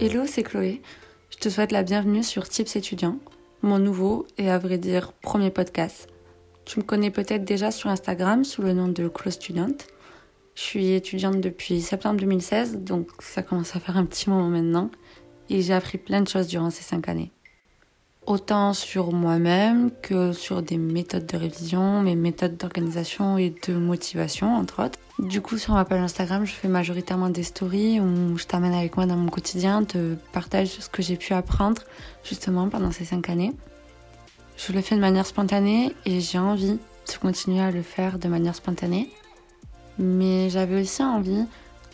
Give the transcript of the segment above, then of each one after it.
Hello, c'est Chloé. Je te souhaite la bienvenue sur Tips étudiants, mon nouveau et à vrai dire premier podcast. Tu me connais peut-être déjà sur Instagram sous le nom de Close Student. Je suis étudiante depuis septembre 2016, donc ça commence à faire un petit moment maintenant. Et j'ai appris plein de choses durant ces cinq années autant sur moi-même que sur des méthodes de révision, mes méthodes d'organisation et de motivation, entre autres. Du coup, sur ma page Instagram, je fais majoritairement des stories où je t'amène avec moi dans mon quotidien, te partage ce que j'ai pu apprendre justement pendant ces cinq années. Je le fais de manière spontanée et j'ai envie de continuer à le faire de manière spontanée. Mais j'avais aussi envie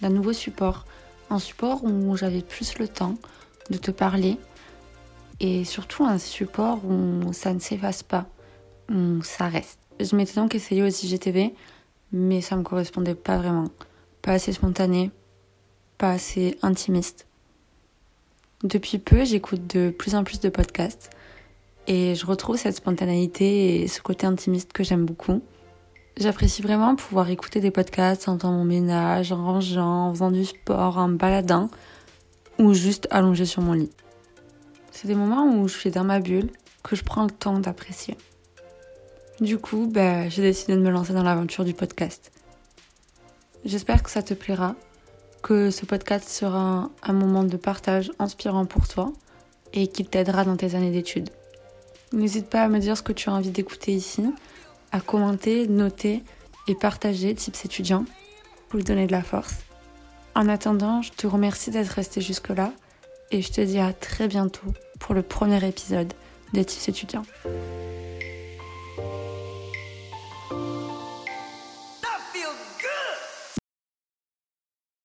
d'un nouveau support, un support où j'avais plus le temps de te parler, et surtout un support où ça ne s'efface pas, où ça reste. Je m'étais donc essayé aussi GTV, mais ça me correspondait pas vraiment. Pas assez spontané, pas assez intimiste. Depuis peu, j'écoute de plus en plus de podcasts et je retrouve cette spontanéité et ce côté intimiste que j'aime beaucoup. J'apprécie vraiment pouvoir écouter des podcasts en faisant mon ménage, en rangeant, en faisant du sport, en baladant ou juste allongé sur mon lit. C'est des moments où je suis dans ma bulle, que je prends le temps d'apprécier. Du coup, bah, j'ai décidé de me lancer dans l'aventure du podcast. J'espère que ça te plaira, que ce podcast sera un moment de partage inspirant pour toi et qu'il t'aidera dans tes années d'études. N'hésite pas à me dire ce que tu as envie d'écouter ici, à commenter, noter et partager Tips étudiants pour lui donner de la force. En attendant, je te remercie d'être resté jusque-là et je te dis à très bientôt pour le premier épisode des Tips étudiants.